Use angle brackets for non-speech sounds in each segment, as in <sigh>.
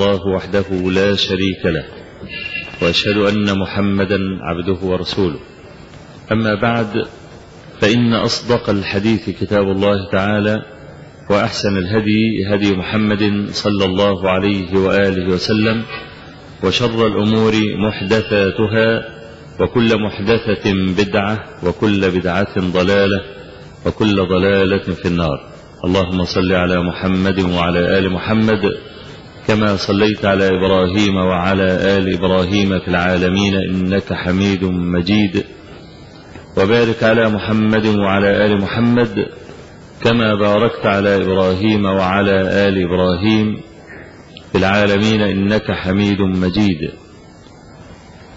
الله وحده لا شريك له وأشهد أن محمدا عبده ورسوله. أما بعد فإن أصدق الحديث كتاب الله تعالى وأحسن الهدي هدي محمد صلى الله عليه وآله وسلم وشر الأمور محدثاتها وكل محدثة بدعة وكل بدعة ضلالة وكل ضلالة في النار. اللهم صل على محمد وعلى آل محمد كما صليت على إبراهيم وعلى آل إبراهيم في العالمين إنك حميد مجيد. وبارك على محمد وعلى آل محمد كما باركت على إبراهيم وعلى آل إبراهيم في العالمين إنك حميد مجيد.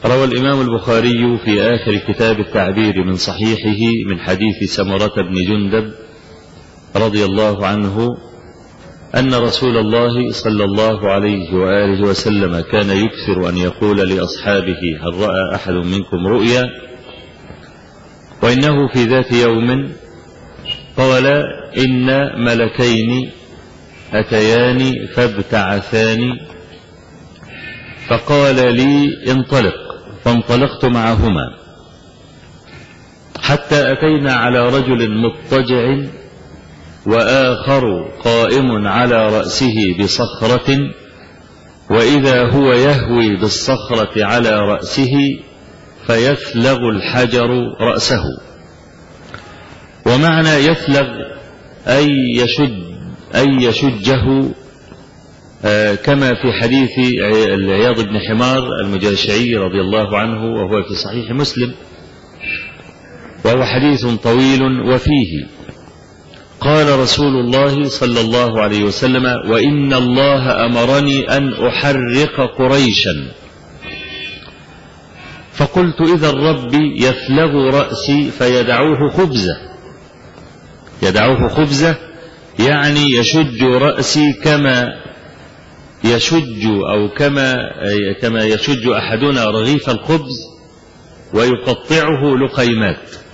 روى الإمام البخاري في آخر كتاب التعبير من صحيحه من حديث سمرة بن جندب رضي الله عنه أن رسول الله صلى الله عليه وآله وسلم كان يكثر أن يقول لأصحابه هل رأى أحد منكم رؤيا؟ وإنه في ذات يوم قال إن ملكين أتيان فابتعثان فقال لي انطلق فانطلقت معهما حتى أتينا على رجل مضطجع وآخر قائم على رأسه بصخرة وإذا هو يهوي بالصخرة على رأسه فيثلغ الحجر رأسه. ومعنى يثلغ أي يشد أي يشجه كما في حديث العياض بن حمار المجاشعي رضي الله عنه وهو في صحيح مسلم وهو حديث طويل وفيه قال رسول الله صلى الله عليه وسلم وإن الله أمرني أن أحرق قريشا. فقلت إذا الرب يثلغ رأسي فيدعوه خبزة. يدعوه خبزة يعني يشج رأسي كما يشج أو كما كما يشج أحدنا رغيف الخبز ويقطعه لقيمات.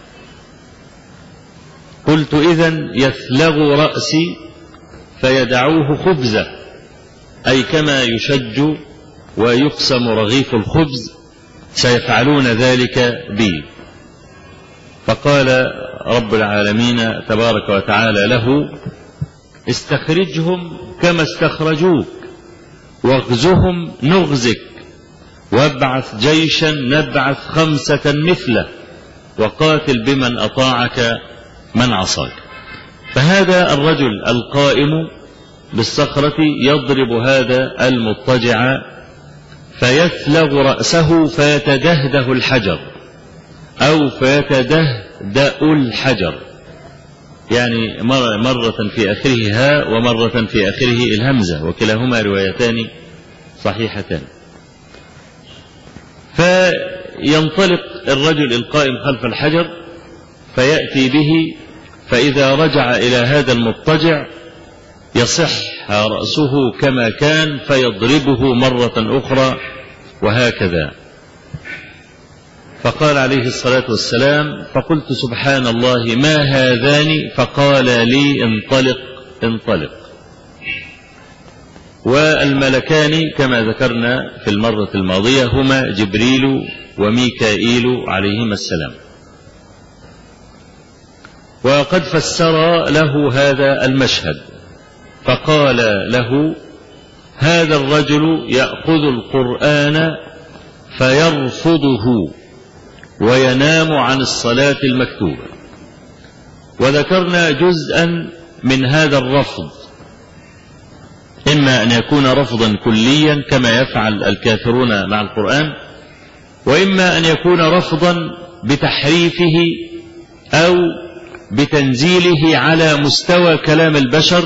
قلت إذا يثلغ رأسي فيدعوه خبزة أي كما يشج ويقسم رغيف الخبز سيفعلون ذلك بي. فقال رب العالمين تبارك وتعالى له استخرجهم كما استخرجوك واغزهم نغزك وابعث جيشا نبعث خمسة مثله وقاتل بمن أطاعك من عصاك. فهذا الرجل القائم بالصخرة يضرب هذا المضطجع فيثلغ رأسه فيتدهده الحجر أو فيتدهدأ الحجر. يعني مرة في آخره هاء ومرة في آخره الهمزة وكلاهما روايتان صحيحتان. فينطلق الرجل القائم خلف الحجر فيأتي به فإذا رجع إلى هذا المضطجع يصح رأسه كما كان فيضربه مرة أخرى وهكذا. فقال عليه الصلاة والسلام فقلت سبحان الله ما هذان؟ فقال لي انطلق انطلق. والملكان كما ذكرنا في المرة الماضية هما جبريل وميكائيل عليهما السلام. وقد فسر له هذا المشهد فقال له هذا الرجل يأخذ القرآن فيرفضه وينام عن الصلاة المكتوبة. وذكرنا جزءا من هذا الرفض إما أن يكون رفضا كليا كما يفعل الكافرون مع القرآن وإما أن يكون رفضا بتحريفه أو بتنزيله على مستوى كلام البشر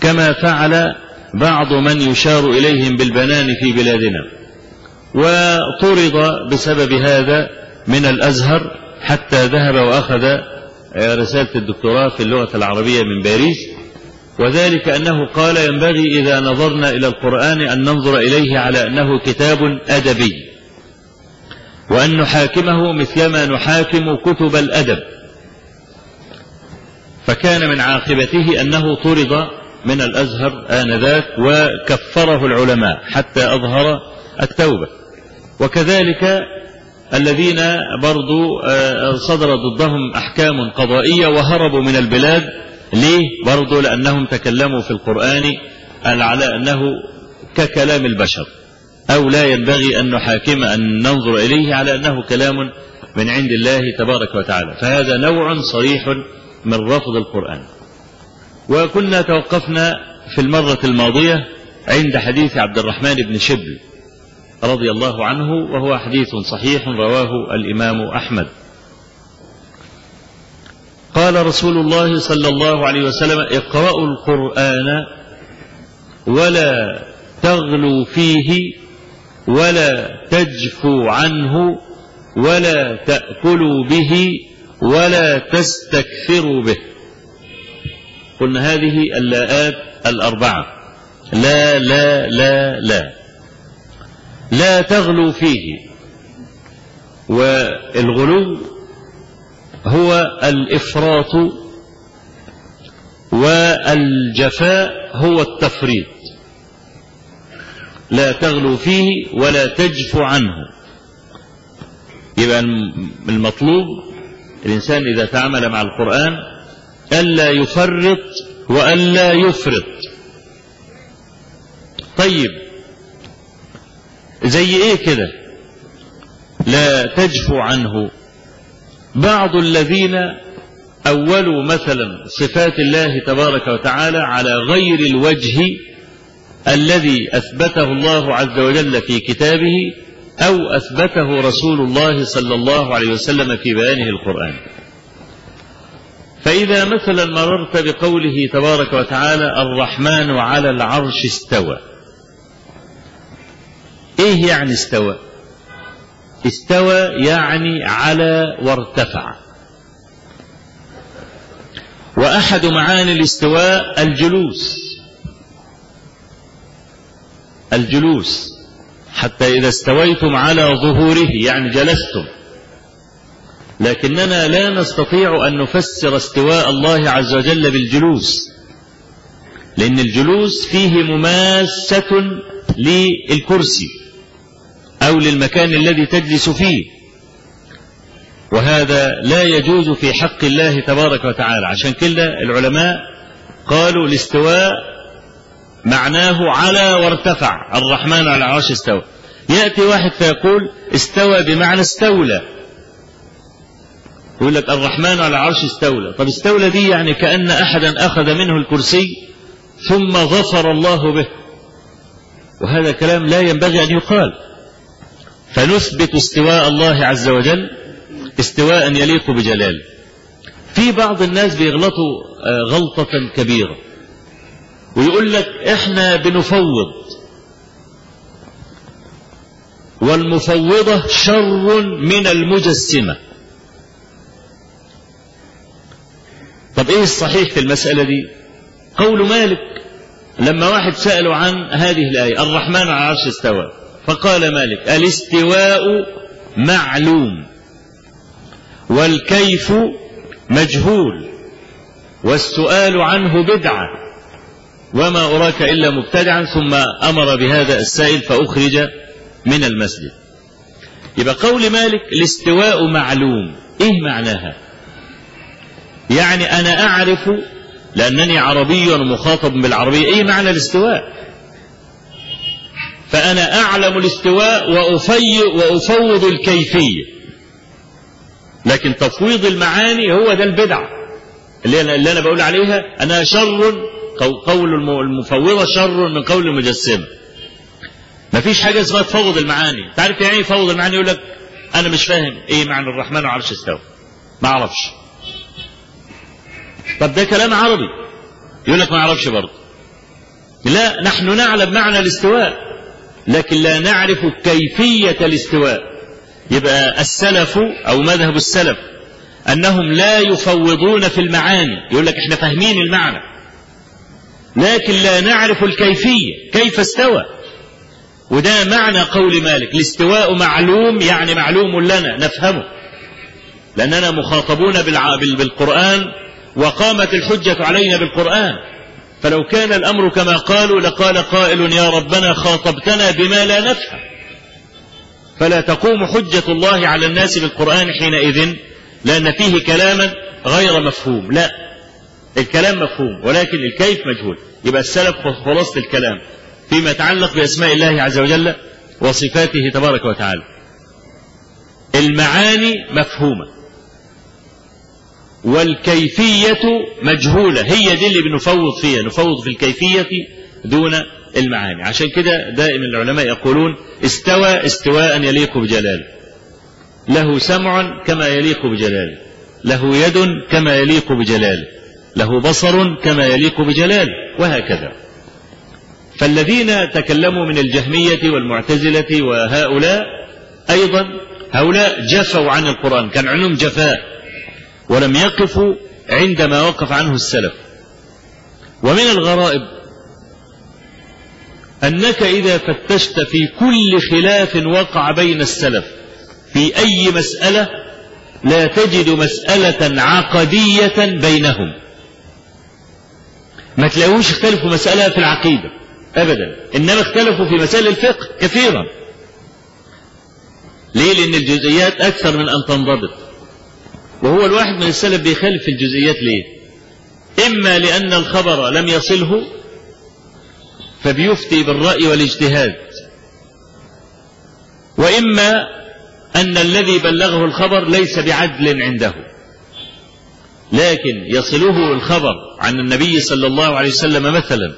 كما فعل بعض من يشار إليهم بالبنان في بلادنا. وطرد بسبب هذا من الأزهر حتى ذهب وأخذ رسالة الدكتوراه في اللغة العربية من باريس وذلك أنه قال ينبغي إذا نظرنا إلى القرآن أن ننظر إليه على أنه كتاب أدبي وأن نحاكمه مثلما نحاكم كتب الأدب. فكان من عاقبته أنه طرد من الأزهر آنذاك وكفره العلماء حتى أظهر التوبة. وكذلك الذين برضو صدر ضدهم أحكام قضائية وهربوا من البلاد. ليه؟ برضو لأنهم تكلموا في القرآن على أنه ككلام البشر. أو لا ينبغي أن نحاكم أن ننظر إليه على أنه كلام من عند الله تبارك وتعالى. فهذا نوع صريح من رفض القرآن. وكنا توقفنا في المرة الماضية عند حديث عبد الرحمن بن شبل رضي الله عنه وهو حديث صحيح رواه الإمام أحمد. قال رسول الله صلى الله عليه وسلم اقرأوا القرآن ولا تغلوا فيه ولا تجفوا عنه ولا تأكلوا به ولا تستكثروا به. قلنا هذه اللاءات الأربعة. لا لا لا لا. لا تغلوا فيه. والغلو هو الإفراط والجفاء هو التفريط. لا تغلو فيه ولا تجف عنه. يبقى المطلوب الإنسان إذا تعامل مع القرآن ألا يفرط وألا يفرط. طيب زي إيه كده؟ لا تجفو عنه. بعض الذين أولوا مثلا صفات الله تبارك وتعالى على غير الوجه الذي أثبته الله عز وجل في كتابه أو أثبته رسول الله صلى الله عليه وسلم في بيانه القرآن. فإذا مثلا مررت بقوله تبارك وتعالى الرحمن على العرش استوى. إيه يعني استوى؟ استوى يعني على وارتفع. وأحد معاني الاستواء الجلوس. الجلوس. حتى إذا استويتم على ظهوره يعني جلستم. لكننا لا نستطيع أن نفسر استواء الله عز وجل بالجلوس. لأن الجلوس فيه مماسة للكرسي أو للمكان الذي تجلس فيه. وهذا لا يجوز في حق الله تبارك وتعالى. عشان كده العلماء قالوا الاستواء معناه على وارتفع. الرحمن على العرش استوى. يأتي واحد فيقول استوى بمعنى استولى. يقول لك الرحمن على العرش استولى. طب استولى دي يعني كأن أحدا أخذ منه الكرسي ثم ظفر الله به. وهذا كلام لا ينبغي أن يقال. فنثبت استواء الله عز وجل استواء يليق بجلاله في بعض الناس بيغلطوا غلطة كبيرة. ويقول لك إحنا بنفوض. والمفوضة شر من المجسمة. طب إيه الصحيح في المسألة دي؟ قول مالك لما واحد سأله عن هذه الآية الرحمن على العرش استوى. فقال مالك الاستواء معلوم والكيف مجهول والسؤال عنه بدعة. وما أراك إلا مبتدعا ثم أمر بهذا السائل فأخرج من المسجد. يبقى قول مالك الاستواء معلوم. إيه معناها؟ يعني أنا أعرف لأنني عربي ومخاطب بالعربية. إيه معنى الاستواء؟ فأنا أعلم الاستواء وأفوض الكيفية. لكن تفويض المعاني هو ده أنا, اللي أنا بقول عليها أنا شر قول المفوضة شر من قول المجسمة ما فيش حاجة اسمها تفوض المعاني. تعرف يعني إيه يفوض المعاني؟ يقول لك أنا مش فاهم إيه معنى الرحمن وعرش استوى. ما أعرفش. طب ده كلام عربي. يقول لك ما أعرفش برضه. لا نحن نعلم معنى الاستواء لكن لا نعرف كيفية الاستواء. يبقى السلف أو مذهب السلف أنهم لا يفوضون في المعاني. يقول لك إحنا فاهمين المعنى. لكن لا نعرف الكيفية كيف استوى. وده معنى قول مالك الاستواء معلوم يعني معلوم لنا نفهمه. لأننا مخاطبون بالقرآن وقامت الحجة علينا بالقرآن. فلو كان الأمر كما قالوا لقال قائل يا ربنا خاطبتنا بما لا نفهم. فلا تقوم حجة الله على الناس بالقرآن حينئذ لأن فيه كلاما غير مفهوم لا. الكلام مفهوم ولكن الكيف مجهول. يبقى السلف خلاصة الكلام فيما يتعلق بأسماء الله عز وجل وصفاته تبارك وتعالى. المعاني مفهومة. والكيفية مجهولة. هي دي اللي بنفوض فيها نفوض في الكيفية دون المعاني. عشان كده دائما العلماء يقولون استوى استواء يليق بجلاله. له سمع كما يليق بجلاله. له يد كما يليق بجلاله. له بصر كما يليق بجلاله وهكذا. فالذين تكلموا من الجهمية والمعتزلة وهؤلاء أيضا هؤلاء جفوا عن القرآن كان عنهم جفاء ولم يقفوا عندما وقف عنه السلف. ومن الغرائب أنك إذا فتشت في كل خلاف وقع بين السلف في أي مسألة لا تجد مسألة عقدية بينهم. ما تلاقوش اختلفوا مسألة في العقيدة. أبدا. إنما اختلفوا في مسائل الفقه كثيرا. ليه؟ لأن الجزئيات أكثر من أن تنضبط. وهو الواحد من السلف بيخالف في الجزئيات ليه؟ إما لأن الخبر لم يصله فبيفتي بالرأي والاجتهاد. وإما أن الذي بلغه الخبر ليس بعدل عنده. لكن يصله الخبر عن النبي صلى الله عليه وسلم مثلا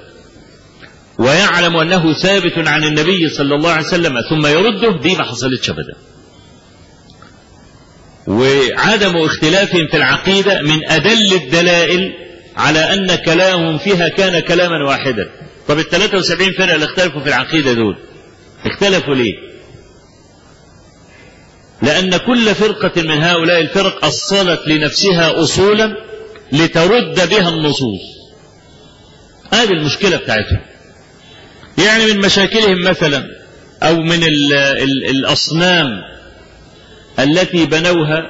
ويعلم أنه ثابت عن النبي صلى الله عليه وسلم ثم يرده دي ما حصلتش أبدا وعدم اختلافهم في العقيدة من أدل الدلائل على أن كلامهم فيها كان كلاما واحدا طب ال 73 فرقة اللي اختلفوا في العقيدة دول اختلفوا ليه؟ لأن كل فرقة من هؤلاء الفرق أصلت لنفسها أصولا لترد بها النصوص. هذه المشكلة بتاعتهم. يعني من مشاكلهم مثلا أو من ال ال الأصنام التي بنوها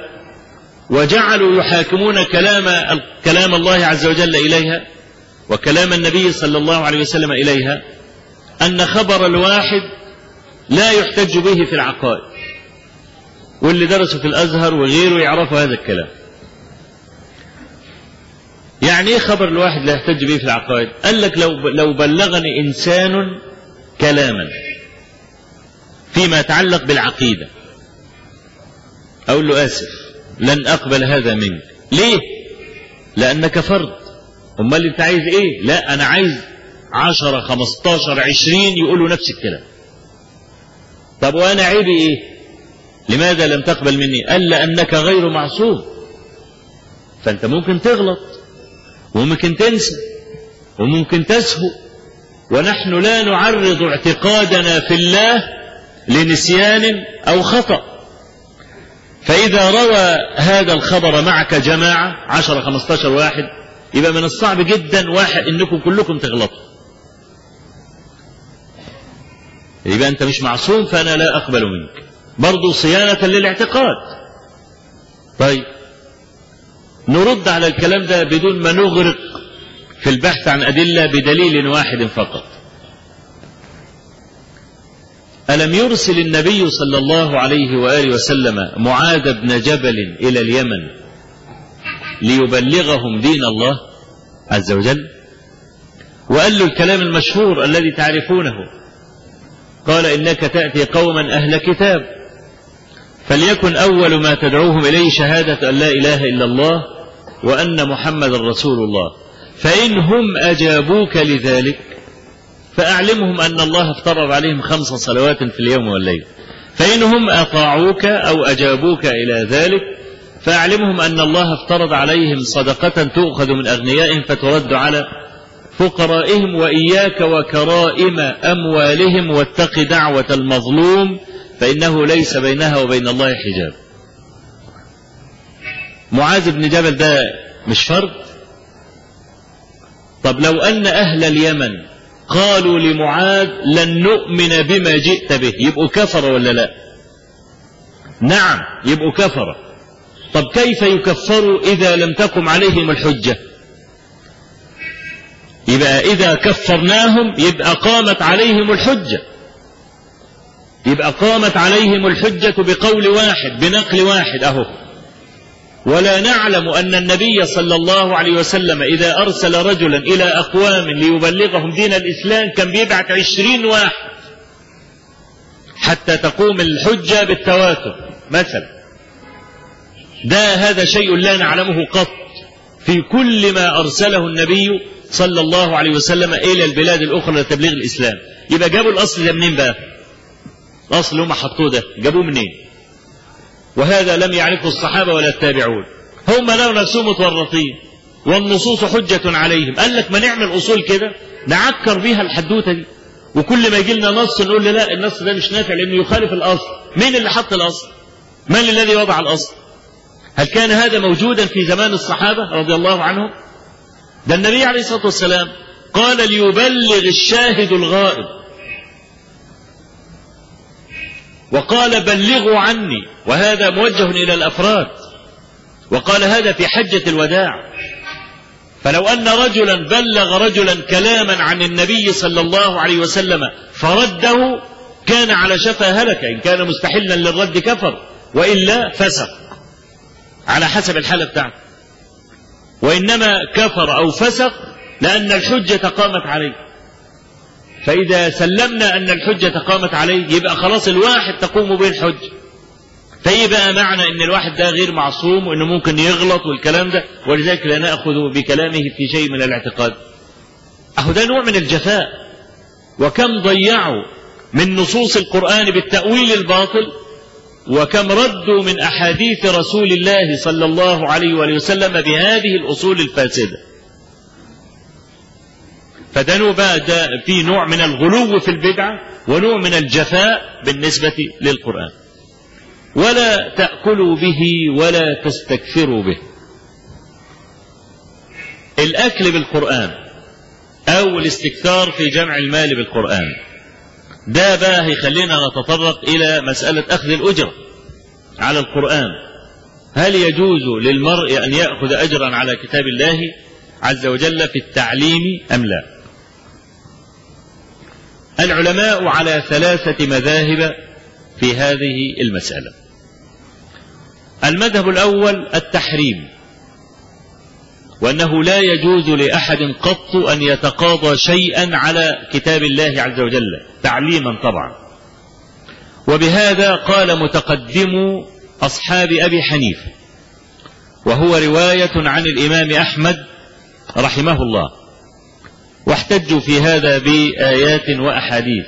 وجعلوا يحاكمون كلام كلام الله عز وجل إليها وكلام النبي صلى الله عليه وسلم إليها أن خبر الواحد لا يحتج به في العقائد. واللي درسوا في الأزهر وغيره يعرفوا هذا الكلام. يعني إيه خبر الواحد لا يحتج به في العقائد؟ قال لك لو لو بلغني إنسان كلاما فيما يتعلق بالعقيدة أقول له آسف لن أقبل هذا منك. ليه؟ لأنك فرد. أمال أنت عايز إيه؟ لا أنا عايز عشرة خمستاشر عشرين يقولوا نفس الكلام. طب وأنا عيبي إيه؟ لماذا لم تقبل مني؟ قال لانك غير معصوم. فأنت ممكن تغلط وممكن تنسى وممكن تسهو ونحن لا نعرض اعتقادنا في الله لنسيان أو خطأ. فإذا روى هذا الخبر معك جماعة عشرة خمستاشر واحد يبقى من الصعب جدا واحد إنكم كلكم تغلطوا. يبقى أنت مش معصوم فأنا لا أقبل منك. برضو صيانة للاعتقاد. طيب نرد على الكلام ده بدون ما نغرق في البحث عن أدلة بدليل واحد فقط. ألم يرسل النبي صلى الله عليه وآله وسلم معاذ بن جبل إلى اليمن ليبلغهم دين الله عز وجل؟ وقال له الكلام المشهور الذي تعرفونه قال إنك تأتي قوما أهل كتاب. فليكن أول ما تدعوهم إليه شهادة أن لا إله إلا الله وأن محمد رسول الله. فإن هم أجابوك لذلك فأعلمهم أن الله افترض عليهم خمس صلوات في اليوم والليل. فإن هم أطاعوك أو أجابوك إلى ذلك فأعلمهم أن الله افترض عليهم صدقة تؤخذ من أغنيائهم فترد على فقرائهم وإياك وكرائم أموالهم واتق دعوة المظلوم فإنه ليس بينها وبين الله حجاب. معاذ بن جبل ده مش فرد؟ طب لو أن أهل اليمن قالوا لمعاذ لن نؤمن بما جئت به يبقوا كفر ولا لا؟ نعم يبقوا كفر. طب كيف يكفروا إذا لم تقم عليهم الحجة؟ يبقى إذا كفرناهم يبقى قامت عليهم الحجة. يبقى قامت عليهم الحجة بقول واحد بنقل واحد أهو. ولا نعلم أن النبي صلى الله عليه وسلم إذا أرسل رجلا إلى أقوام ليبلغهم دين الإسلام كان بيبعت عشرين واحد. حتى تقوم الحجة بالتواتر مثلا. ده هذا شيء لا نعلمه قط. في كل ما أرسله النبي صلى الله عليه وسلم إلى البلاد الأخرى لتبليغ الإسلام. يبقى جابوا الأصل ده منين بقى؟ الأصل هم حطوه ده جابوه منين؟ وهذا لم يعرفه الصحابة ولا التابعون. هم لو نفسهم متورطين والنصوص حجة عليهم. قال لك ما نعمل أصول كده؟ نعكر بيها الحدوتة دي. وكل ما يجي لنا نص نقول لا النص ده مش نافع لأنه يخالف الأصل. مين اللي حط الأصل؟ من الذي وضع الأصل؟ هل كان هذا موجودا في زمان الصحابة رضي الله عنهم؟ ده النبي عليه الصلاة والسلام قال ليبلغ الشاهد الغائب. وقال بلغوا عني وهذا موجه إلى الأفراد. وقال هذا في حجة الوداع. فلو أن رجلا بلغ رجلا كلاما عن النبي صلى الله عليه وسلم فرده كان على شفا هلك إن كان مستحلا للرد كفر وإلا فسق. على حسب الحالة بتاعته. وإنما كفر أو فسق لأن الحجة قامت عليه. فإذا سلمنا أن الحجة قامت عليه يبقى خلاص الواحد تقوم به الحجة فإيه بقى معنى أن الواحد ده غير معصوم وأنه ممكن يغلط والكلام ده ولذلك لا نأخذ بكلامه في شيء من الاعتقاد. أهو ده نوع من الجفاء. وكم ضيعوا من نصوص القرآن بالتأويل الباطل وكم ردوا من أحاديث رسول الله صلى الله عليه وآله وسلم بهذه الأصول الفاسدة. فده بقى ده في نوع من الغلو في البدعة ونوع من الجفاء بالنسبة للقرآن. ولا تأكلوا به ولا تستكثروا به. الأكل بالقرآن أو الاستكثار في جمع المال بالقرآن. ده بقى هيخلينا نتطرق إلى مسألة أخذ الأجرة على القرآن. هل يجوز للمرء أن يأخذ أجرا على كتاب الله عز وجل في التعليم أم لا؟ العلماء على ثلاثة مذاهب في هذه المسألة. المذهب الأول التحريم وأنه لا يجوز لأحد قط أن يتقاضى شيئا على كتاب الله عز وجل تعليما طبعا. وبهذا قال متقدم أصحاب أبي حنيفة وهو رواية عن الإمام أحمد رحمه الله. واحتجوا في هذا بآيات وأحاديث.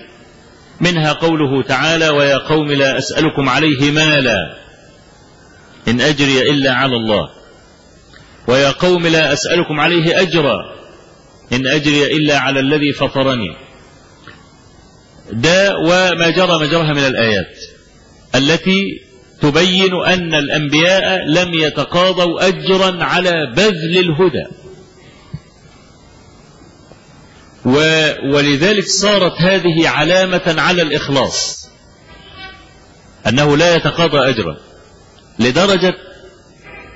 منها قوله تعالى ويا قوم لا أسألكم عليه مالا إن أجري إلا على الله. ويا قوم لا أسألكم عليه أجرا إن أجري إلا على الذي فطرني. ده وما جرى مجرها من الآيات التي تبين أن الأنبياء لم يتقاضوا أجرا على بذل الهدى. و ولذلك صارت هذه علامة على الإخلاص. أنه لا يتقاضى أجرا. لدرجة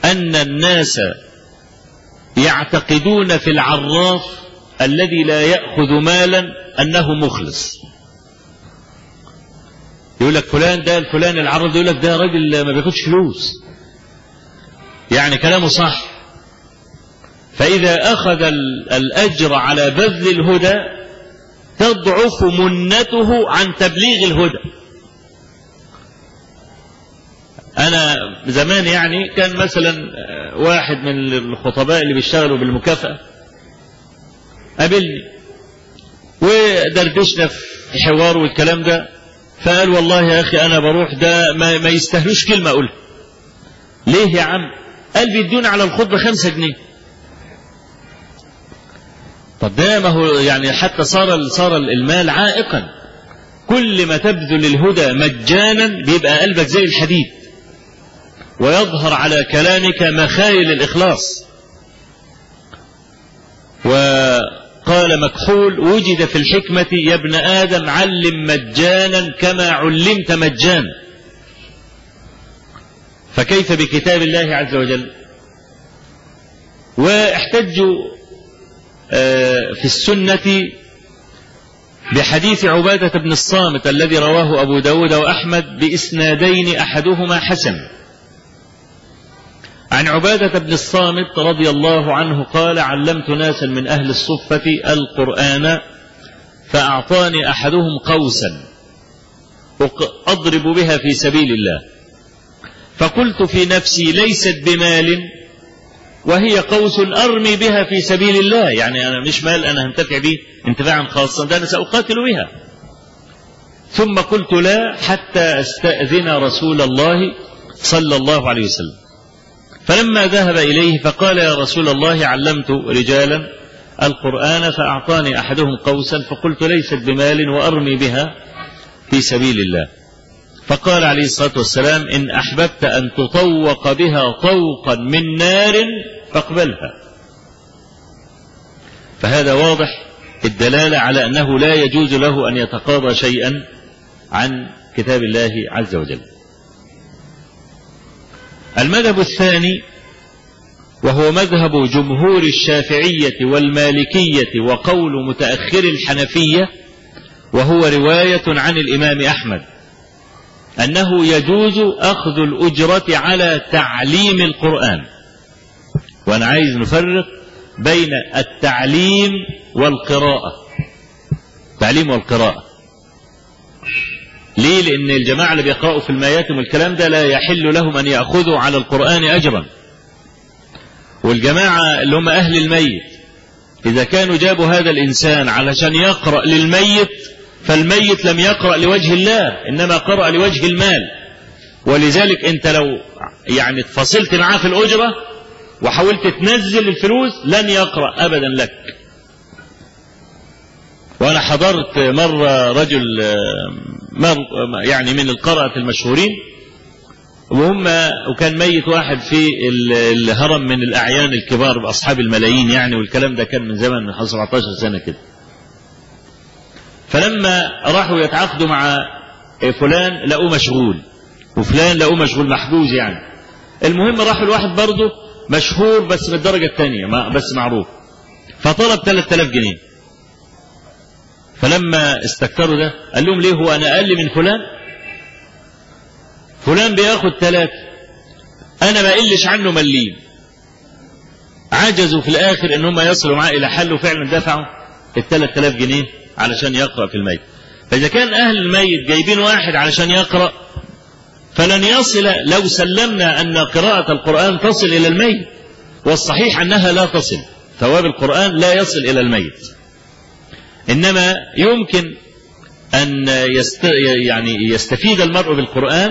أن الناس يعتقدون في العراف الذي لا يأخذ مالا أنه مخلص. يقول لك فلان ده الفلان العراف يقول لك ده راجل ما بياخدش فلوس. يعني كلامه صح. فإذا أخذ الأجر على بذل الهدى تضعف منته عن تبليغ الهدى. أنا زمان يعني كان مثلا واحد من الخطباء اللي بيشتغلوا بالمكافأة قابلني ودردشنا في حوار والكلام ده فقال والله يا أخي أنا بروح ده ما, ما يستاهلوش كلمة أقولها. ليه يا عم؟ قال بيدوني على الخطبة خمسة جنيه. طب ده ما هو يعني حتى صار صار المال عائقا. كل ما تبذل الهدى مجانا بيبقى قلبك زي الحديد. ويظهر على كلامك مخايل الإخلاص. وقال مكحول وجد في الحكمة يا ابن آدم علم مجانا كما علمت مجانا. فكيف بكتاب الله عز وجل؟ واحتجوا في السنة بحديث عبادة بن الصامت الذي رواه أبو داود وأحمد بإسنادين أحدهما حسن. عن عبادة بن الصامت رضي الله عنه قال علمت ناسا من أهل الصفة القرآن فأعطاني أحدهم قوسا أضرب بها في سبيل الله. فقلت في نفسي ليست بمال وهي قوس أرمي بها في سبيل الله. يعني أنا مش مال أنا هنتفع به انتفاعا خاصا ده أنا سأقاتل بها. ثم قلت لا حتى أستأذن رسول الله صلى الله عليه وسلم. فلما ذهب إليه فقال يا رسول الله علمت رجالا القرآن فأعطاني أحدهم قوسا فقلت ليست بمال وأرمي بها في سبيل الله. فقال عليه الصلاة والسلام إن أحببت أن تطوق بها طوقا من نار فاقبلها. فهذا واضح الدلالة على أنه لا يجوز له أن يتقاضى شيئا عن كتاب الله عز وجل. المذهب الثاني وهو مذهب جمهور الشافعية والمالكية وقول متأخر الحنفية وهو رواية عن الإمام أحمد أنه يجوز أخذ الأجرة على تعليم القرآن. وأنا عايز نفرق بين التعليم والقراءة. التعليم والقراءة. ليه؟ لأن الجماعة اللي بيقرأوا في المياتم والكلام ده لا يحل لهم أن يأخذوا على القرآن أجرا. والجماعة اللي هم أهل الميت إذا كانوا جابوا هذا الإنسان علشان يقرأ للميت فالميت لم يقرأ لوجه الله إنما قرأ لوجه المال. ولذلك أنت لو يعني اتفصلت معاه في الأجرة وحاولت تنزل الفلوس لن يقرأ أبدا لك. وأنا حضرت مرة رجل يعني من القراءة المشهورين. وهم وكان ميت واحد في الهرم من الأعيان الكبار بأصحاب الملايين يعني والكلام ده كان من زمن من 17 سنة كده. فلما راحوا يتعاقدوا مع فلان لقوه مشغول وفلان لقوه مشغول محجوز يعني. المهم راح الواحد برضه مشهور بس بالدرجة الثانية بس معروف. فطلب 3000 جنيه. فلما استكتروا ده قال لهم ليه هو أنا أقل من فلان؟ فلان بياخد ثلاثة. أنا ما قلش عنه مليم. عجزوا في الآخر إن هم يصلوا معاه إلى حل وفعلا دفعوا ال 3000 جنيه علشان يقرأ في الميت. فإذا كان أهل الميت جايبين واحد علشان يقرأ فلن يصل لو سلمنا أن قراءة القرآن تصل إلى الميت والصحيح أنها لا تصل. ثواب القرآن لا يصل إلى الميت. إنما يمكن أن يست يعني يستفيد المرء بالقرآن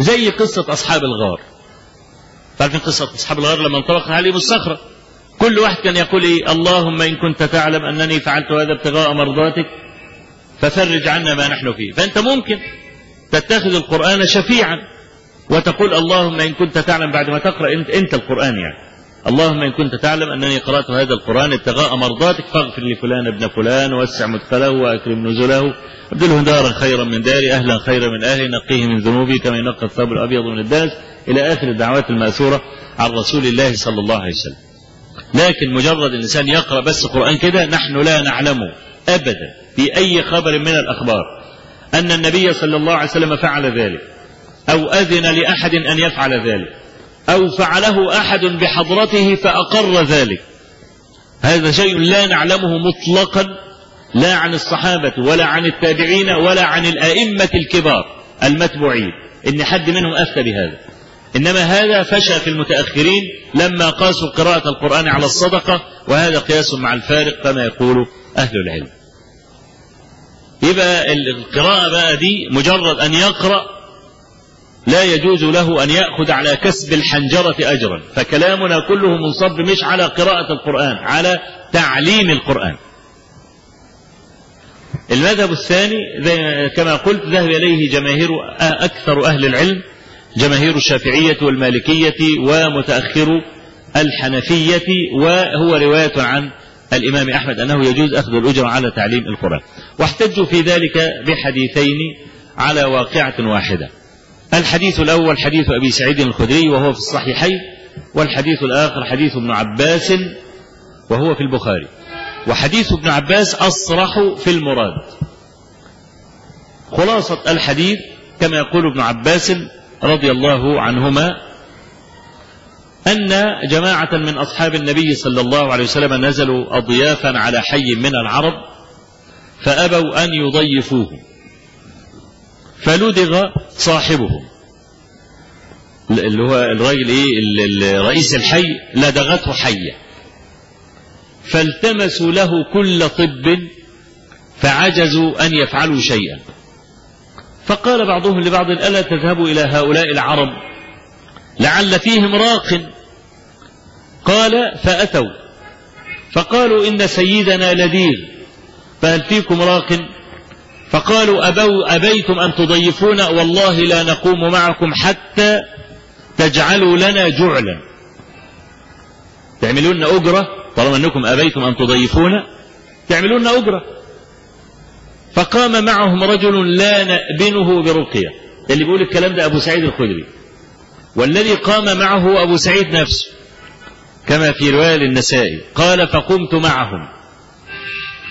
زي قصة أصحاب الغار. تعرفين قصة أصحاب الغار لما انطبقت عليهم الصخرة؟ كل واحد كان يقول إيه؟ اللهم إن كنت تعلم أنني فعلت هذا ابتغاء مرضاتك ففرج عنا ما نحن فيه. فأنت ممكن تتخذ القرآن شفيعا. وتقول اللهم إن كنت تعلم بعد ما تقرأ أنت, أنت القرآن يعني. اللهم إن كنت تعلم أنني قرأت هذا القرآن ابتغاء مرضاتك فاغفر لفلان ابن فلان ووسع مدخله وأكرم نزله. ابدله دارا خيرا من داري أهلا خيرا من أهلي نقيه من ذنوبي كما ينقى الثوب الأبيض من الدنس إلى آخر الدعوات المأثورة عن رسول الله صلى الله عليه وسلم. لكن مجرد الإنسان يقرأ بس قرآن كده نحن لا نعلم أبدا في أي خبر من الأخبار. أن النبي صلى الله عليه وسلم فعل ذلك. أو أذن لأحد أن يفعل ذلك. أو فعله أحد بحضرته فأقر ذلك. هذا شيء لا نعلمه مطلقا لا عن الصحابة ولا عن التابعين ولا عن الأئمة الكبار المتبوعين. إن حد منهم أفتى بهذا. إنما هذا فشى في المتأخرين لما قاسوا قراءة القرآن على الصدقة وهذا قياس مع الفارق كما يقول أهل العلم. يبقى القراءة بقى دي مجرد أن يقرأ لا يجوز له أن يأخذ على كسب الحنجرة أجرا. فكلامنا كله منصب مش على قراءة القرآن على تعليم القرآن. المذهب الثاني كما قلت ذهب إليه جماهير أكثر أهل العلم جماهير الشافعية والمالكية ومتأخر الحنفية وهو رواية عن الإمام أحمد أنه يجوز أخذ الأجرة على تعليم القرآن. واحتجوا في ذلك بحديثين على واقعة واحدة. الحديث الأول حديث أبي سعيد الخدري وهو في الصحيحين والحديث الآخر حديث ابن عباس وهو في البخاري. وحديث ابن عباس أصرح في المراد. خلاصة الحديث كما يقول ابن عباس رضي الله عنهما أن جماعة من أصحاب النبي صلى الله عليه وسلم نزلوا أضيافا على حي من العرب فأبوا أن يضيفوه فلدغ صاحبهم. اللي هو الراجل إيه؟ رئيس الحي لدغته حية. فالتمسوا له كل طب فعجزوا أن يفعلوا شيئا. فقال بعضهم لبعض ألا تذهبوا إلى هؤلاء العرب؟ لعل فيهم راق. قال فأتوا. فقالوا إن سيدنا لديغ فهل فيكم راق. فقالوا أبوا أبيتم أن تضيفونا والله لا نقوم معكم حتى تجعلوا لنا جعلا. تعملون أجرة؟ طالما أنكم أبيتم أن تضيفونا تعملون أجرة. فقام معهم رجل لا نأبنه برقية. اللي بيقول الكلام ده أبو سعيد الخدري. والذي قام معه أبو سعيد نفسه كما في رواية النسائي قال فقمت معهم.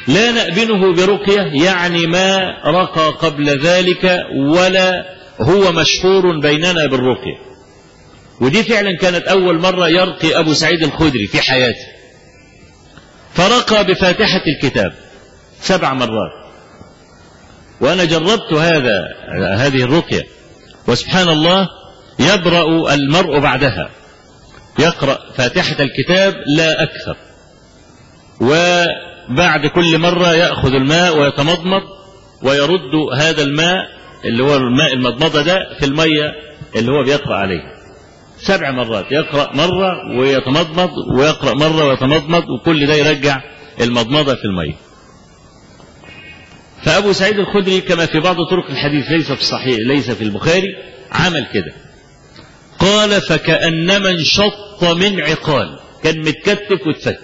لا نأبنه برقية يعني ما رقى قبل ذلك ولا هو مشهور بيننا بالرقية. ودي فعلا كانت أول مرة يرقي أبو سعيد الخدري في حياته. فرقى بفاتحة الكتاب سبع مرات. وأنا جربت هذا هذه الرقية. وسبحان الله يبرأ المرء بعدها. يقرأ فاتحة الكتاب لا أكثر. وبعد كل مرة يأخذ الماء ويتمضمض ويرد هذا الماء اللي هو الماء المضمضة ده في المية اللي هو بيقرأ عليه. سبع مرات. يقرأ مرة ويتمضمض ويقرأ مرة ويتمضمض وكل ده يرجع المضمضة في المية. فأبو سعيد الخدري كما في بعض طرق الحديث ليس في الصحيح ليس في البخاري عمل كده. قال فكأنما انشط من عقال كان متكتف واتفك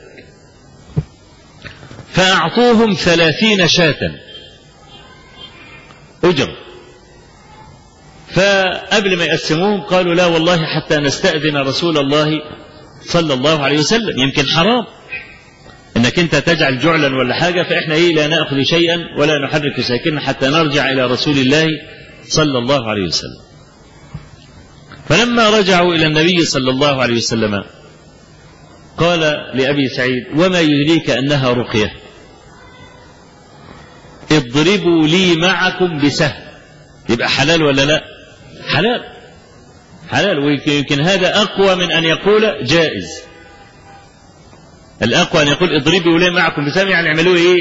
فأعطوهم ثلاثين شاة أجر فقبل ما يقسموهم قالوا لا والله حتى نستأذن رسول الله صلى الله عليه وسلم يمكن حرام إنك أنت تجعل جعلا ولا حاجة فإحنا إيه لا نأخذ شيئا ولا نحرك ساكنا حتى نرجع إلى رسول الله صلى الله عليه وسلم. فلما رجعوا إلى النبي صلى الله عليه وسلم قال لأبي سعيد وما يدريك أنها رقية؟ اضربوا لي معكم بسهم. يبقى حلال ولا لا؟ حلال. حلال. ويمكن هذا أقوى من أن يقول جائز. الأقوى أن يقول اضربوا لي معكم بسهم يعني اعملوا إيه؟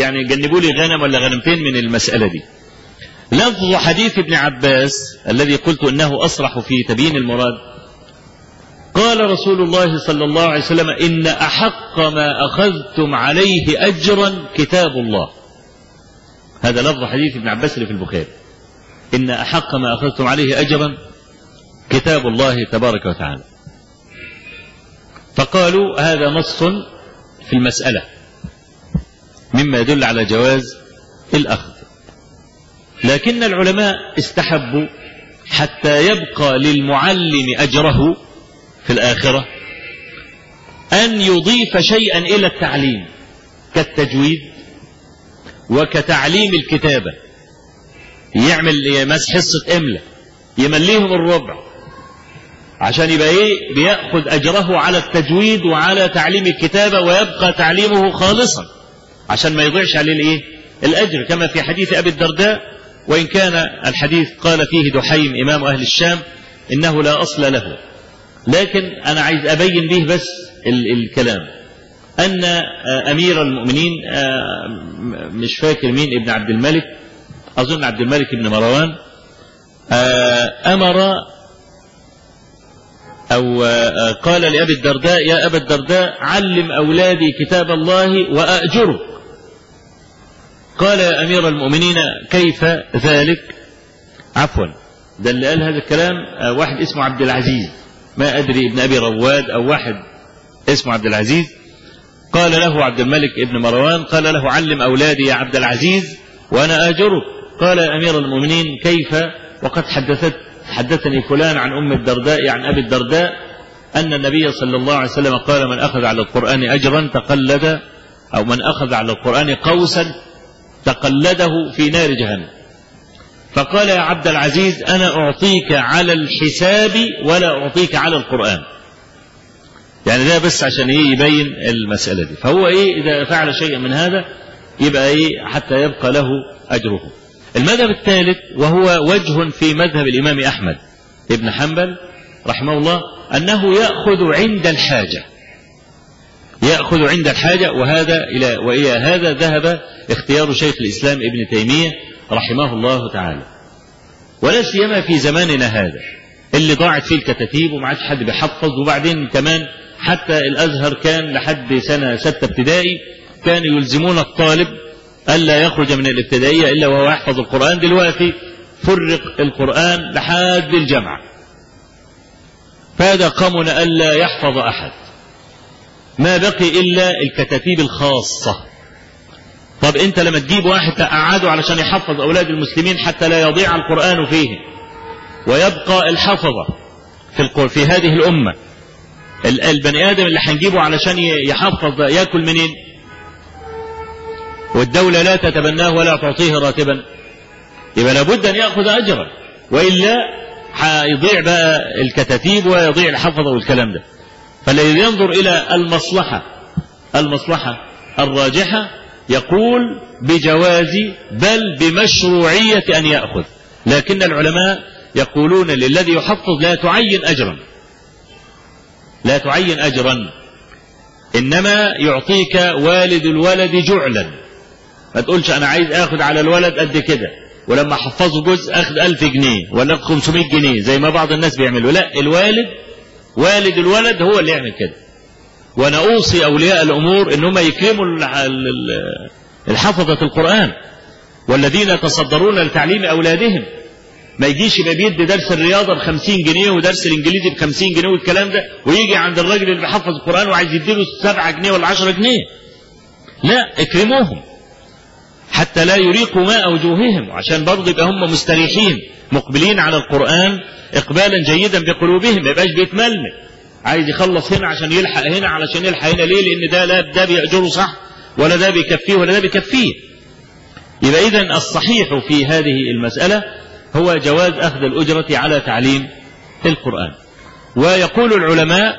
يعني جنبوا لي غنم ولا غنمتين من المسألة دي. لفظ حديث ابن عباس الذي قلت إنه أصرح في تبيين المراد قال رسول الله صلى الله عليه وسلم إن أحق ما أخذتم عليه أجرا كتاب الله. هذا لفظ حديث ابن عباس في البخاري. إن أحق ما أخذتم عليه أجرا كتاب الله تبارك وتعالى. فقالوا هذا نص في المسألة مما يدل على جواز الأخذ. لكن العلماء استحبوا حتى يبقى للمعلم أجره في الآخرة أن يضيف شيئا إلى التعليم كالتجويد وكتعليم الكتابة. يعمل مسح حصة املا يمليهم الربع عشان يبقى إيه؟ بيأخذ أجره على التجويد وعلى تعليم الكتابة ويبقى تعليمه خالصا عشان ما يضيعش عليه الإيه؟ الأجر. كما في حديث أبي الدرداء وإن كان الحديث قال فيه دحيم إمام أهل الشام إنه لا أصل له. لكن أنا عايز أبين به بس ال الكلام. أن أمير المؤمنين مش فاكر مين ابن عبد الملك أظن عبد الملك بن مروان أمر أو قال لأبي الدرداء يا أبا الدرداء علم أولادي كتاب الله وأأجرك قال يا أمير المؤمنين كيف ذلك؟ عفوا. ده اللي قال هذا الكلام واحد اسمه عبد العزيز. ما أدري ابن أبي رواد أو واحد اسمه عبد العزيز. قال له عبد الملك ابن مروان قال له علم أولادي يا عبد العزيز وأنا آجرك. قال يا أمير المؤمنين كيف؟ وقد حدثت حدثني فلان عن أم الدرداء عن أبي الدرداء أن النبي صلى الله عليه وسلم قال من أخذ على القرآن أجرا تقلد أو من أخذ على القرآن قوسا تقلده في نار جهنم. فقال يا عبد العزيز أنا أعطيك على الحساب ولا أعطيك على القرآن. يعني ده بس عشان إيه يبين المسألة دي. فهو إيه إذا فعل شيئا من هذا يبقى إيه حتى يبقى له أجره. المذهب الثالث وهو وجه في مذهب الإمام أحمد ابن حنبل رحمه الله أنه يأخذ عند الحاجة. يأخذ عند الحاجة وهذا إلى وإلى هذا ذهب اختيار شيخ الإسلام ابن تيمية رحمه الله تعالى. ولا سيما في زماننا هذا اللي ضاعت فيه الكتاتيب وما عادش حد بيحفظ وبعدين كمان حتى الأزهر كان لحد سنة ستة ابتدائي كانوا يلزمون الطالب ألا يخرج من الابتدائية إلا وهو يحفظ القرآن. دلوقتي فرق القرآن لحد الجامعة. فهذا قامنا ألا يحفظ أحد. ما بقي إلا الكتاتيب الخاصة. طب أنت لما تجيب واحد تقعده علشان يحفظ أولاد المسلمين حتى لا يضيع القرآن فيهم. ويبقى الحفظة في في هذه الأمة. البني آدم اللي هنجيبه علشان يحفظ يأكل منين؟ والدولة لا تتبناه ولا تعطيه راتبا. يبقى لابد أن يأخذ اجرا وإلا هيضيع بقى الكتاتيب ويضيع الحفظه والكلام ده. فالذي ينظر إلى المصلحة المصلحة الراجحة يقول بجواز بل بمشروعية أن يأخذ. لكن العلماء يقولون للذي يحفظ لا تعين اجرا. لا تعين اجرا إنما يعطيك والد الولد جعلا. ما تقولش أنا عايز اخد على الولد قد كده ولما احفظه جزء اخد ألف جنيه ولا 500 جنيه زي ما بعض الناس بيعملوا. لا الوالد والد الولد هو اللي يعمل كده. وأنا أوصي أولياء الأمور إن هم يكرموا الحفظة القرآن. والذين يتصدرون لتعليم أولادهم. ما يجيش يبقى بيدي درس الرياضة ب 50 جنيه ودرس الإنجليزي ب 50 جنيه والكلام ده ويجي عند الراجل اللي بيحفظ القرآن وعايز يديله 7 جنيه ولا 10 جنيه. لا اكرموهم حتى لا يريقوا ماء وجوههم عشان برضه يبقى هم مستريحين مقبلين على القرآن إقبالا جيدا بقلوبهم ما يبقاش بيتململ عايز يخلص هنا عشان يلحق هنا علشان يلحق هنا ليه؟ لأن ده لا ده بيأجره صح ولا ده بيكفيه ولا ده بيكفيه. يبقى إذا الصحيح في هذه المسألة هو جواز أخذ الأجرة على تعليم القرآن. ويقول العلماء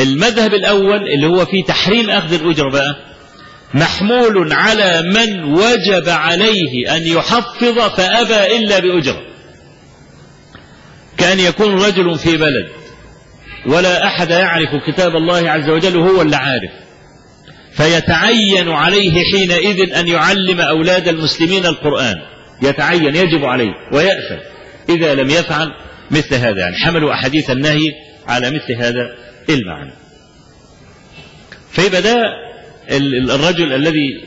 المذهب الأول اللي هو في تحريم أخذ الأجرة بقى محمول على من وجب عليه أن يحفظ فأبى إلا بأجرة. كأن يكون رجل في بلد ولا أحد يعرف كتاب الله عز وجل هو اللي عارف فيتعين عليه حينئذ أن يعلم أولاد المسلمين القرآن. يتعين يجب عليه ويأثم إذا لم يفعل مثل هذا يعني حملوا أحاديث النهي على مثل هذا المعنى. فيبقى ده الرجل الذي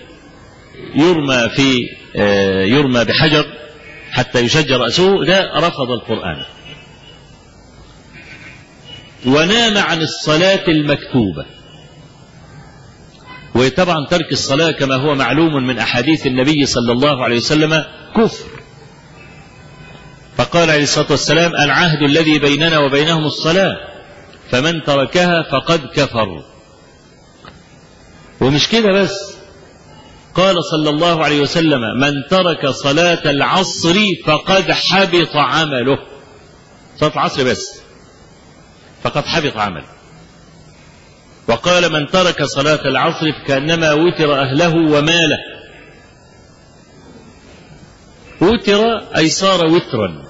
يرمى في يرمى بحجر حتى يشجر رأسه ده رفض القرآن. ونام عن الصلاة المكتوبة. وطبعا ترك الصلاة كما هو معلوم من أحاديث النبي صلى الله عليه وسلم كفر. فقال عليه الصلاة والسلام العهد الذي بيننا وبينهم الصلاة فمن تركها فقد كفر. ومش كده بس. قال صلى الله عليه وسلم من ترك صلاة العصر فقد حبط عمله. صلاة العصر بس. فقد حبط عمله. وقال من ترك صلاة العصر فكأنما وتر أهله وماله. وتر أي صار وترا.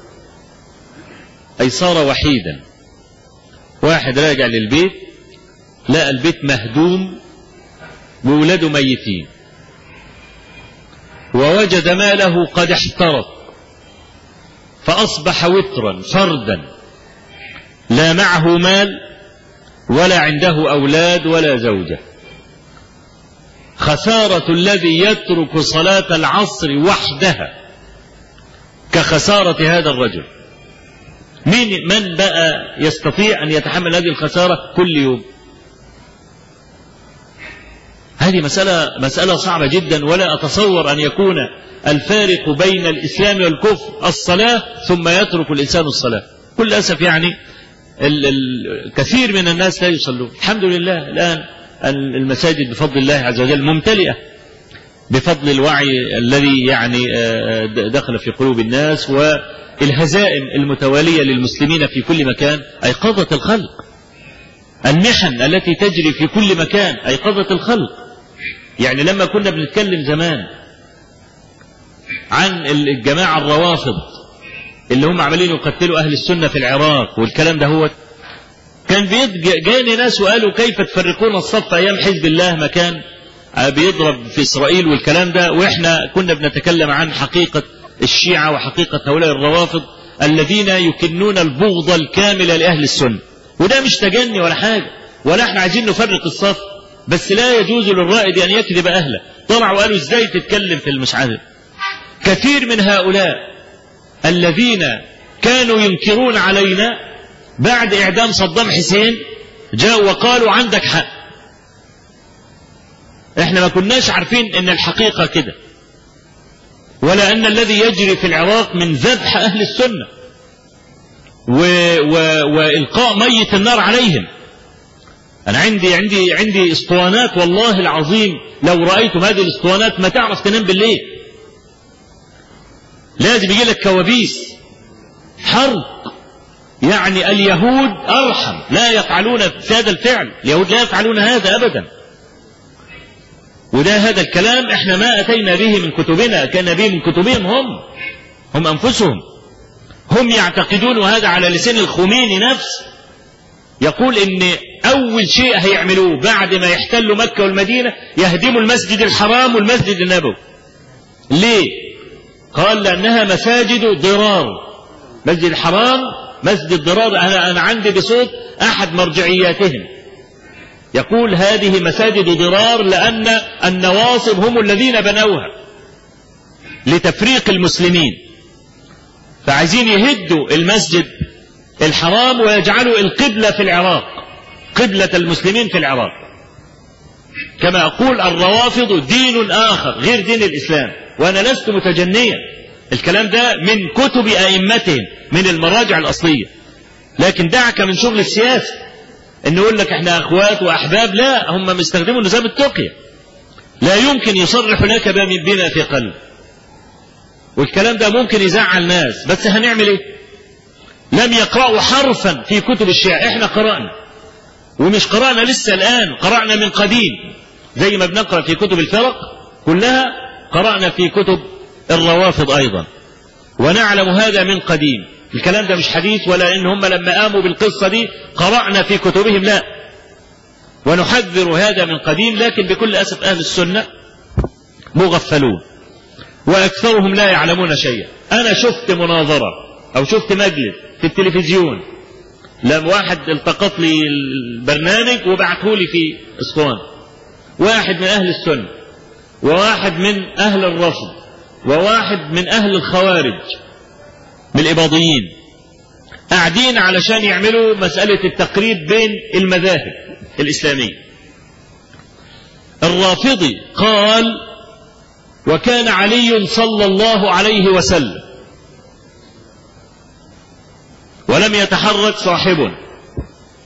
أي صار وحيدا. واحد راجع للبيت لقى البيت مهدوم وولاده ميتين. ووجد ماله قد احترق. فأصبح وترا فردا. لا معه مال ولا عنده أولاد ولا زوجة. خسارة الذي يترك صلاة العصر وحدها كخسارة هذا الرجل. مين من بقى يستطيع أن يتحمل هذه الخسارة كل يوم؟ هذه مسألة مسألة صعبة جدا ولا أتصور أن يكون الفارق بين الإسلام والكفر الصلاة ثم يترك الإنسان الصلاة. كل أسف يعني ال ال كثير من الناس لا يصلون. الحمد لله الآن المساجد بفضل الله عز وجل ممتلئة بفضل الوعي الذي يعني دخل في قلوب الناس والهزائم المتوالية للمسلمين في كل مكان. أيقظت الخلق. المحن التي تجري في كل مكان أيقظت الخلق. يعني لما كنا بنتكلم زمان عن الجماعة الروافض اللي هم عمالين يقتلوا أهل السنة في العراق والكلام ده هو كان جاني ناس وقالوا كيف تفرقون الصف أيام حزب الله مكان بيضرب في إسرائيل والكلام ده وإحنا كنا بنتكلم عن حقيقة الشيعة وحقيقة هؤلاء الروافض الذين يكنون البغض الكامل لأهل السنة. وده مش تجني ولا حاجة ولا إحنا عايزين نفرق الصف بس لا يجوز للرائد أن يكذب أهله. طلعوا وقالوا إزاي تتكلم في المشعل كثير من هؤلاء الذين كانوا ينكرون علينا بعد إعدام صدام حسين جاءوا وقالوا عندك حق. إحنا ما كناش عارفين إن الحقيقة كده. ولا أن الذي يجري في العراق من ذبح أهل السنة. و و وإلقاء ميت النار عليهم. أنا عندي عندي عندي اسطوانات والله العظيم لو رأيتم هذه الاسطوانات ما تعرف تنام بالليل. لازم يجي لك كوابيس. حرق يعني اليهود أرحم. لا يفعلون هذا الفعل. اليهود لا يفعلون هذا ابدا. وده هذا الكلام إحنا ما أتينا به من كتبنا. كان به من كتبهم هم. هم أنفسهم. هم يعتقدون وهذا على لسان الخميني نفسه يقول إن أول شيء هيعملوه بعد ما يحتلوا مكة والمدينة يهدموا المسجد الحرام والمسجد النبوي. ليه؟ قال لأنها مساجد ضرار. مسجد الحرام مسجد ضرار أنا أنا عندي بصوت أحد مرجعياتهم. يقول هذه مساجد ضرار لأن النواصب هم الذين بنوها لتفريق المسلمين. فعايزين يهدوا المسجد الحرام ويجعلوا القبلة في العراق قبلة المسلمين في العراق. كما أقول الروافض دين آخر غير دين الإسلام. وأنا لست متجنيا. الكلام ده من كتب أئمتهم من المراجع الأصلية. لكن دعك من شغل السياسة إن يقول لك إحنا أخوات وأحباب لا هم بيستخدموا نظام التقية. لا يمكن يصرح لك بنا في قلب. والكلام ده ممكن يزعل ناس بس هنعمل إيه؟ لم يقرأوا حرفا في كتب الشيعة. إحنا قرأنا. ومش قرأنا لسه الآن قرأنا من قديم. زي ما بنقرأ في كتب الفرق كلها قرأنا في كتب الروافض أيضا. ونعلم هذا من قديم. الكلام ده مش حديث ولا إن هم لما قاموا بالقصة دي قرأنا في كتبهم لا. ونحذر هذا من قديم لكن بكل أسف أهل السنة مغفلون. وأكثرهم لا يعلمون شيئا. أنا شفت مناظرة أو شفت مجلس في التلفزيون. لم واحد التقط لي البرنامج وبعته لي في اسطوان واحد من أهل السنة. وواحد من أهل الرفض وواحد من أهل الخوارج من الإباضيين. قاعدين علشان يعملوا مسألة التقريب بين المذاهب الإسلامية. الرافضي قال وكان علي صلى الله عليه وسلم ولم يتحرك صاحب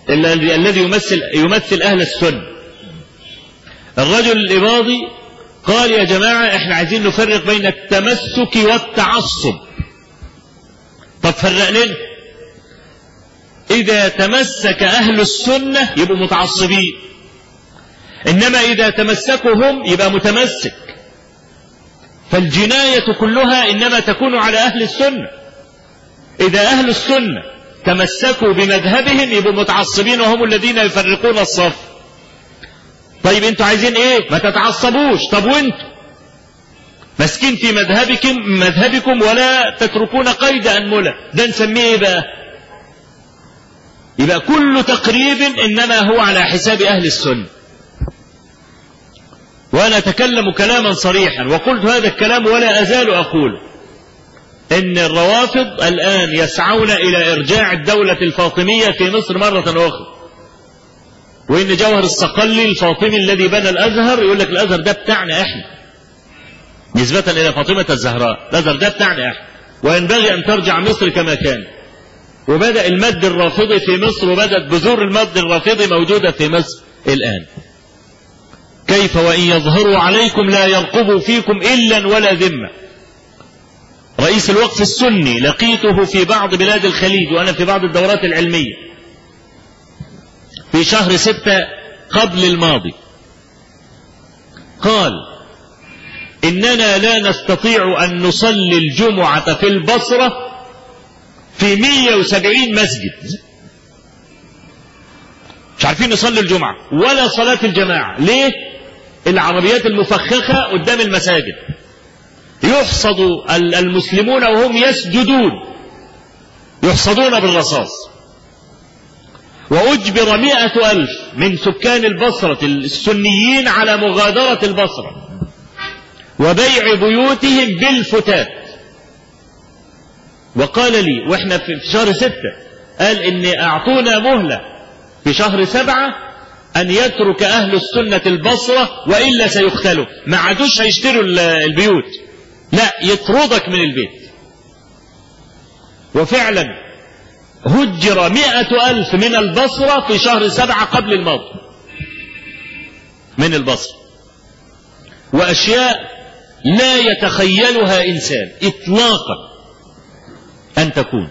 إلا الذي يمثل يمثل أهل السنة. الرجل الإباضي قال يا جماعة إحنا عايزين نفرق بين التمسك والتعصب. طب فرق لنا. إذا تمسك أهل السنة يبقوا متعصبين. إنما إذا تمسكوا هم يبقى متمسك. فالجناية كلها إنما تكون على أهل السنة. إذا أهل السنة تمسكوا بمذهبهم يبقوا متعصبين وهم الذين يفرقون الصف. طيب أنتوا عايزين إيه؟ ما تتعصبوش. طب وانتوا؟ ماسكين في مذهبكم مذهبكم ولا تتركون قيد أنملة ده نسميه إيه بقى؟ يبقى كل تقريب انما هو على حساب أهل السنة. وأنا أتكلم كلاما صريحا وقلت هذا الكلام ولا أزال أقول إن الروافض الآن يسعون إلى إرجاع الدولة الفاطمية في مصر مرة أخرى. وإن جوهر الصقلي الفاطمي الذي بنى الأزهر يقول لك الأزهر ده بتاعنا إحنا. نسبة إلى فاطمة الزهراء الأزهر ده بتاعنا إحنا. وينبغي أن ترجع مصر كما كان. وبدأ المد الرافضي في مصر وبدأت بذور المد الرافضي موجودة في مصر الآن. كيف وإن يظهروا عليكم لا يرقبوا فيكم إلا ولا ذمة. رئيس الوقف السني لقيته في بعض بلاد الخليج وأنا في بعض الدورات العلمية. في شهر ستة قبل الماضي. قال إننا لا نستطيع أن نصلي الجمعة في البصرة في 170 مسجد. مش عارفين نصلي الجمعة ولا صلاة الجماعة. ليه؟ العربيات المفخخة قدام المساجد. يحصد المسلمون وهم يسجدون. يحصدون بالرصاص. وأجبر مئة ألف من سكان البصرة السنيين على مغادرة البصرة وبيع بيوتهم بالفتات. وقال لي وإحنا في شهر ستة قال ان أعطونا مهلة في شهر سبعة أن يترك أهل السنة البصرة وإلا سيقتلوا ما عادوش هيشتروا البيوت. لا يطردك من البيت. وفعلا هجر مئة ألف من البصرة في شهر سبعة قبل الماضي من البصرة. وأشياء لا يتخيلها إنسان. إطلاقا أن تكون.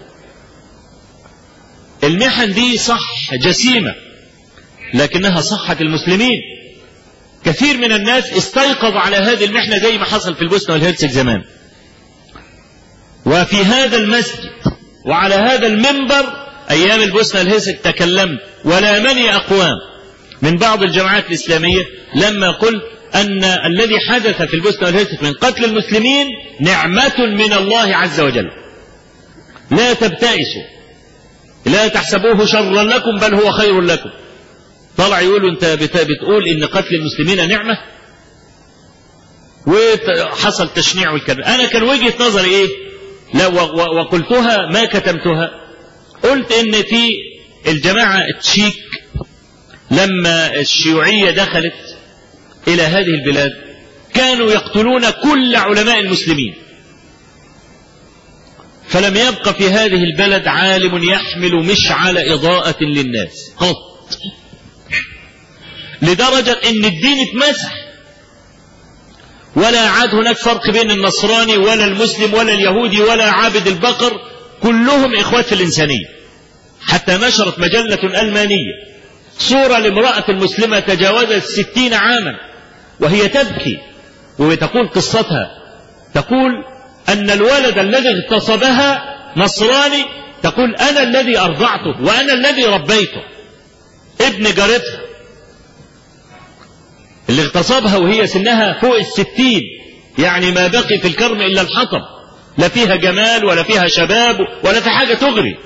المحن دي صح جسيمة لكنها صحة المسلمين. كثير من الناس استيقظ على هذه المحنة زي ما حصل في البوسنة والهرسك زمان. وفي هذا المسجد وعلى هذا المنبر أيام البوسنة والهرسك تكلمت ولامني أقوام. من بعض الجماعات الإسلامية لما قلت أن الذي حدث في البوسنة والهرسك من قتل المسلمين نعمة من الله عز وجل. لا تبتئسوا لا تحسبوه شرا لكم بل هو خير لكم. طلع يقولوا انت بتقول إن قتل المسلمين نعمة؟ وحصل تشنيع والكلام. أنا كان وجهة نظري إيه؟ لا وقلتها ما كتمتها. قلت إن في الجماعة التشيك لما الشيوعية دخلت إلى هذه البلاد كانوا يقتلون كل علماء المسلمين. فلم يبق في هذه البلد عالم يحمل مشعل إضاءة للناس. قط. لدرجة إن الدين اتمسح. ولا عاد هناك فرق بين النصراني ولا المسلم ولا اليهودي ولا عابد البقر كلهم اخوات في الإنسانية. حتى نشرت مجلة ألمانية صورة لامرأة مسلمة تجاوزت الستين عاما وهي تبكي وتقول قصتها. تقول أن الولد الذي اغتصبها نصراني تقول أنا الذي أرضعته وأنا الذي ربيته. ابن جارتها اللي اغتصبها وهي سنها فوق الستين يعني ما بقي في الكرم إلا الحطب. لا فيها جمال ولا فيها شباب ولا في حاجة تغري.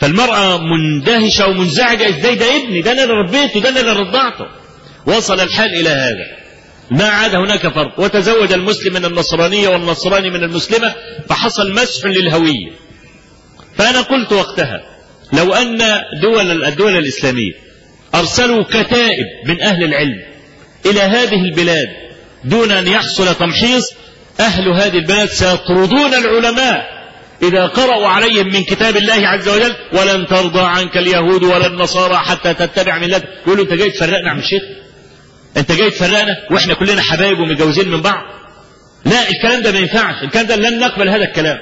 فالمرأة مندهشة ومنزعجة إزاي ده ابني؟ ده أنا اللي ربيته ده أنا اللي رضعته. وصل الحال إلى هذا. ما عاد هناك فرق. وتزوج المسلم من النصرانية والنصراني من المسلمة فحصل مسح للهوية. فأنا قلت وقتها لو أن دول الدول الإسلامية أرسلوا كتائب من أهل العلم إلى هذه البلاد دون أن يحصل تمحيص أهل هذه البلاد سيطردون العلماء. إذا قرأوا عليهم من كتاب الله عز وجل ولن ترضى عنك اليهود ولا النصارى حتى تتبع ملتك. يقولوا أنت جاي تفرقنا عن الشيخ. أنت جاي تفرقنا؟ وإحنا كلنا حبايب ومتجوزين من بعض. لا الكلام ده ما ينفعش. الكلام ده لن نقبل هذا الكلام.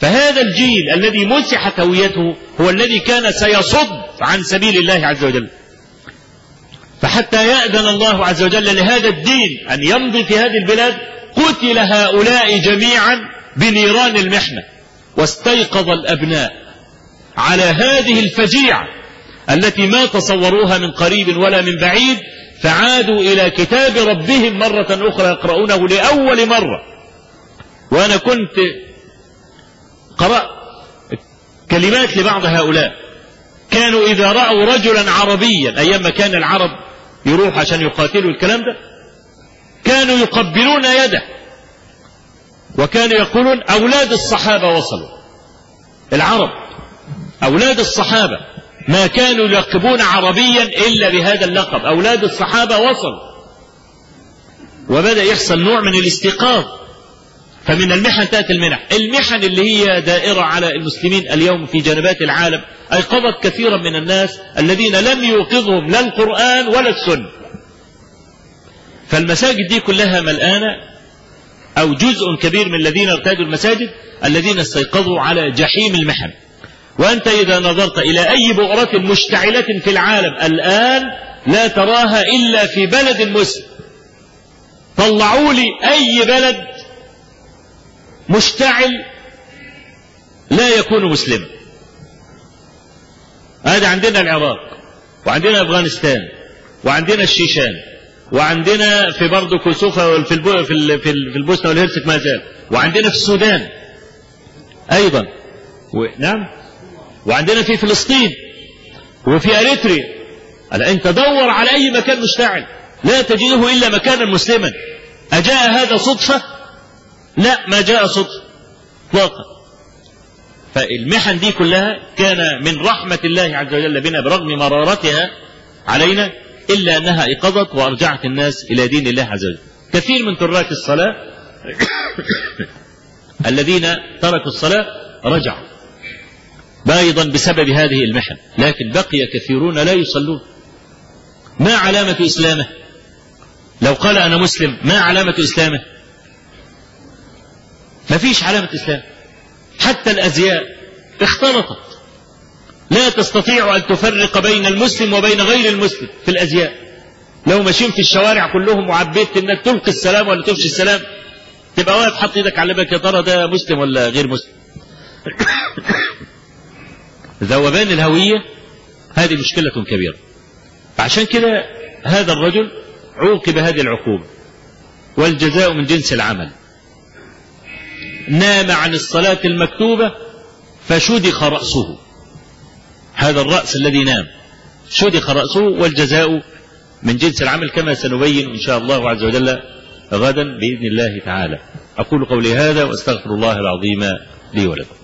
فهذا الجيل الذي مسحت هويته هو الذي كان سيصد عن سبيل الله عز وجل. فحتى يأذن الله عز وجل لهذا الدين أن يمضي في هذه البلاد قتل هؤلاء جميعا بنيران المحنة. واستيقظ الأبناء على هذه الفجيعة التي ما تصوروها من قريب ولا من بعيد فعادوا إلى كتاب ربهم مرة أخرى يقرؤونه لأول مرة. وأنا كنت قرأت كلمات لبعض هؤلاء. كانوا إذا رأوا رجلا عربيا أيام ما كان العرب يروح عشان يقاتلوا الكلام ده؟ كانوا يقبلون يده. وكانوا يقولون أولاد الصحابة وصلوا. العرب أولاد الصحابة. ما كانوا يلقبون عربيا إلا بهذا اللقب. أولاد الصحابة وصلوا. وبدأ يحصل نوع من الاستيقاظ. فمن المحن تأتي المنح. المحن اللي هي دائرة على المسلمين اليوم في جنبات العالم أيقظت كثيرا من الناس الذين لم يوقظهم لا القرآن ولا السنة. فالمساجد دي كلها ملآنة أو جزء كبير من الذين ارتادوا المساجد الذين استيقظوا على جحيم المحن. وأنت إذا نظرت إلى أي بؤرة مشتعلة في العالم الآن لا تراها إلا في بلد مسلم. طلعوا لي أي بلد مشتعل لا يكون مسلما هذا عندنا العراق وعندنا أفغانستان وعندنا الشيشان وعندنا في برضه كسوفة في في في البوسنة والهرسك ما زال وعندنا في السودان أيضا. و... نعم. وعندنا في فلسطين وفي أريتريا. أنت دور على أي مكان مشتعل لا تجده إلا مكانا مسلما. أجاء هذا صدفة لا ما جاء صدفة اطلاقا فالمحن دي كلها كان من رحمة الله عز وجل بنا برغم مرارتها علينا إلا أنها إيقظت وأرجعت الناس إلى دين الله عز وجل. كثير من تراك الصلاة <coughs> الذين تركوا الصلاة رجعوا. أيضا بسبب هذه المحن. لكن بقي كثيرون لا يصلون. ما علامة إسلامه؟ لو قال أنا مسلم ما علامة إسلامه؟ ما فيش علامة إسلام. حتى الأزياء اختلطت. لا تستطيع أن تفرق بين المسلم وبين غير المسلم في الأزياء. لو ماشيين في الشوارع كلهم وعبيت إنك تلقي السلام ولا تفشي السلام تبقى واقف حط إيدك على بالك يا ترى ده مسلم ولا غير مسلم؟ <coughs> ذوبان الهوية هذه مشكلة كبيرة. عشان كده هذا الرجل عوقب هذه العقوبة. والجزاء من جنس العمل. نام عن الصلاة المكتوبة فشدخ رأسه. هذا الرأس الذي نام. شدخ رأسه والجزاء من جنس العمل كما سنبين إن شاء الله عز وجل غدا بإذن الله تعالى. أقول قولي هذا وأستغفر الله العظيم لي ولكم.